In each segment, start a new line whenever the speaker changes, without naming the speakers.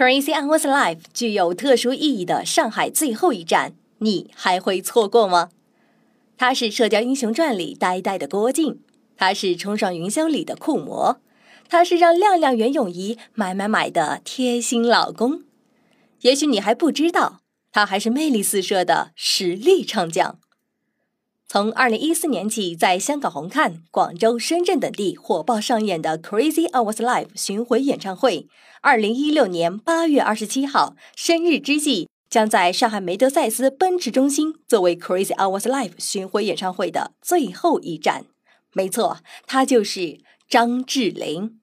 Crazy Hours Live 具有特殊意义的上海最后一站，你还会错过吗？他是《射雕英雄传》里呆呆的郭靖，他是《冲上云霄》里的酷魔，他是让亮亮袁咏仪买买买的贴心老公。也许你还不知道，他还是魅力四射的实力唱将。从二零一四年起，在香港红磡、广州、深圳等地火爆上演的 Crazy Hours Live 巡回演唱会，二零一六年八月二十七号生日之际，将在上海梅德赛斯奔驰中心作为 Crazy Hours Live 巡回演唱会的最后一站。没错，他就是张智霖。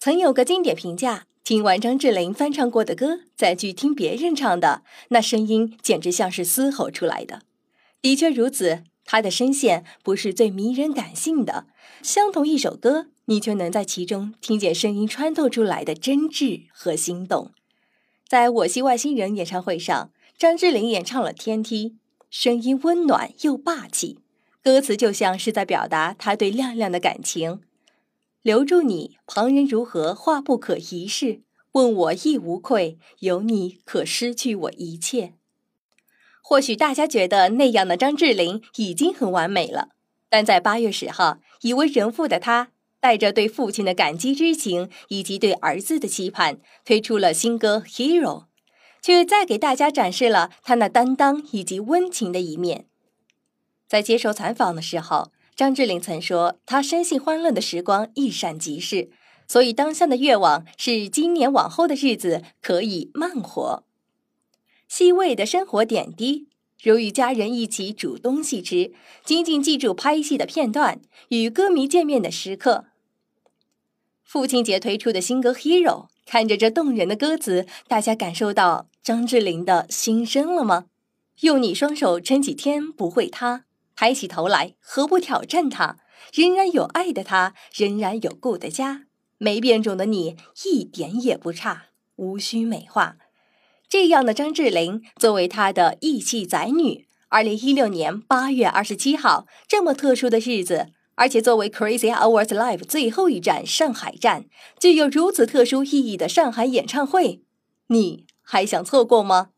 曾有个经典评价：听完张智霖翻唱过的歌，再去听别人唱的，那声音简直像是嘶吼出来的。的确如此。他的声线不是最迷人感性的，相同一首歌，你却能在其中听见声音穿透出来的真挚和心动。在我系外星人演唱会上，张智霖演唱了《天梯》，声音温暖又霸气，歌词就像是在表达他对亮亮的感情。留住你，旁人如何话不可一世，问我亦无愧，有你可失去我一切。或许大家觉得那样的张智霖已经很完美了，但在八月十号，已为人父的他，带着对父亲的感激之情以及对儿子的期盼，推出了新歌《Hero》，却再给大家展示了他那担当以及温情的一面。在接受采访的时候，张智霖曾说：“他深信欢乐的时光一闪即逝，所以当下的愿望是今年往后的日子可以慢活。”细微的生活点滴，如与家人一起煮东西吃，紧紧记住拍戏的片段，与歌迷见面的时刻。父亲节推出的新歌《Hero》，看着这动人的歌词，大家感受到张智霖的心声了吗？用你双手撑起天，不会塌；抬起头来，何不挑战它？仍然有爱的他，仍然有故的家。没变种的你，一点也不差，无需美化。这样的张智霖，作为他的义气仔女，二零一六年八月二十七号这么特殊的日子，而且作为 Crazy Hours Live 最后一站上海站，具有如此特殊意义的上海演唱会，你还想错过吗？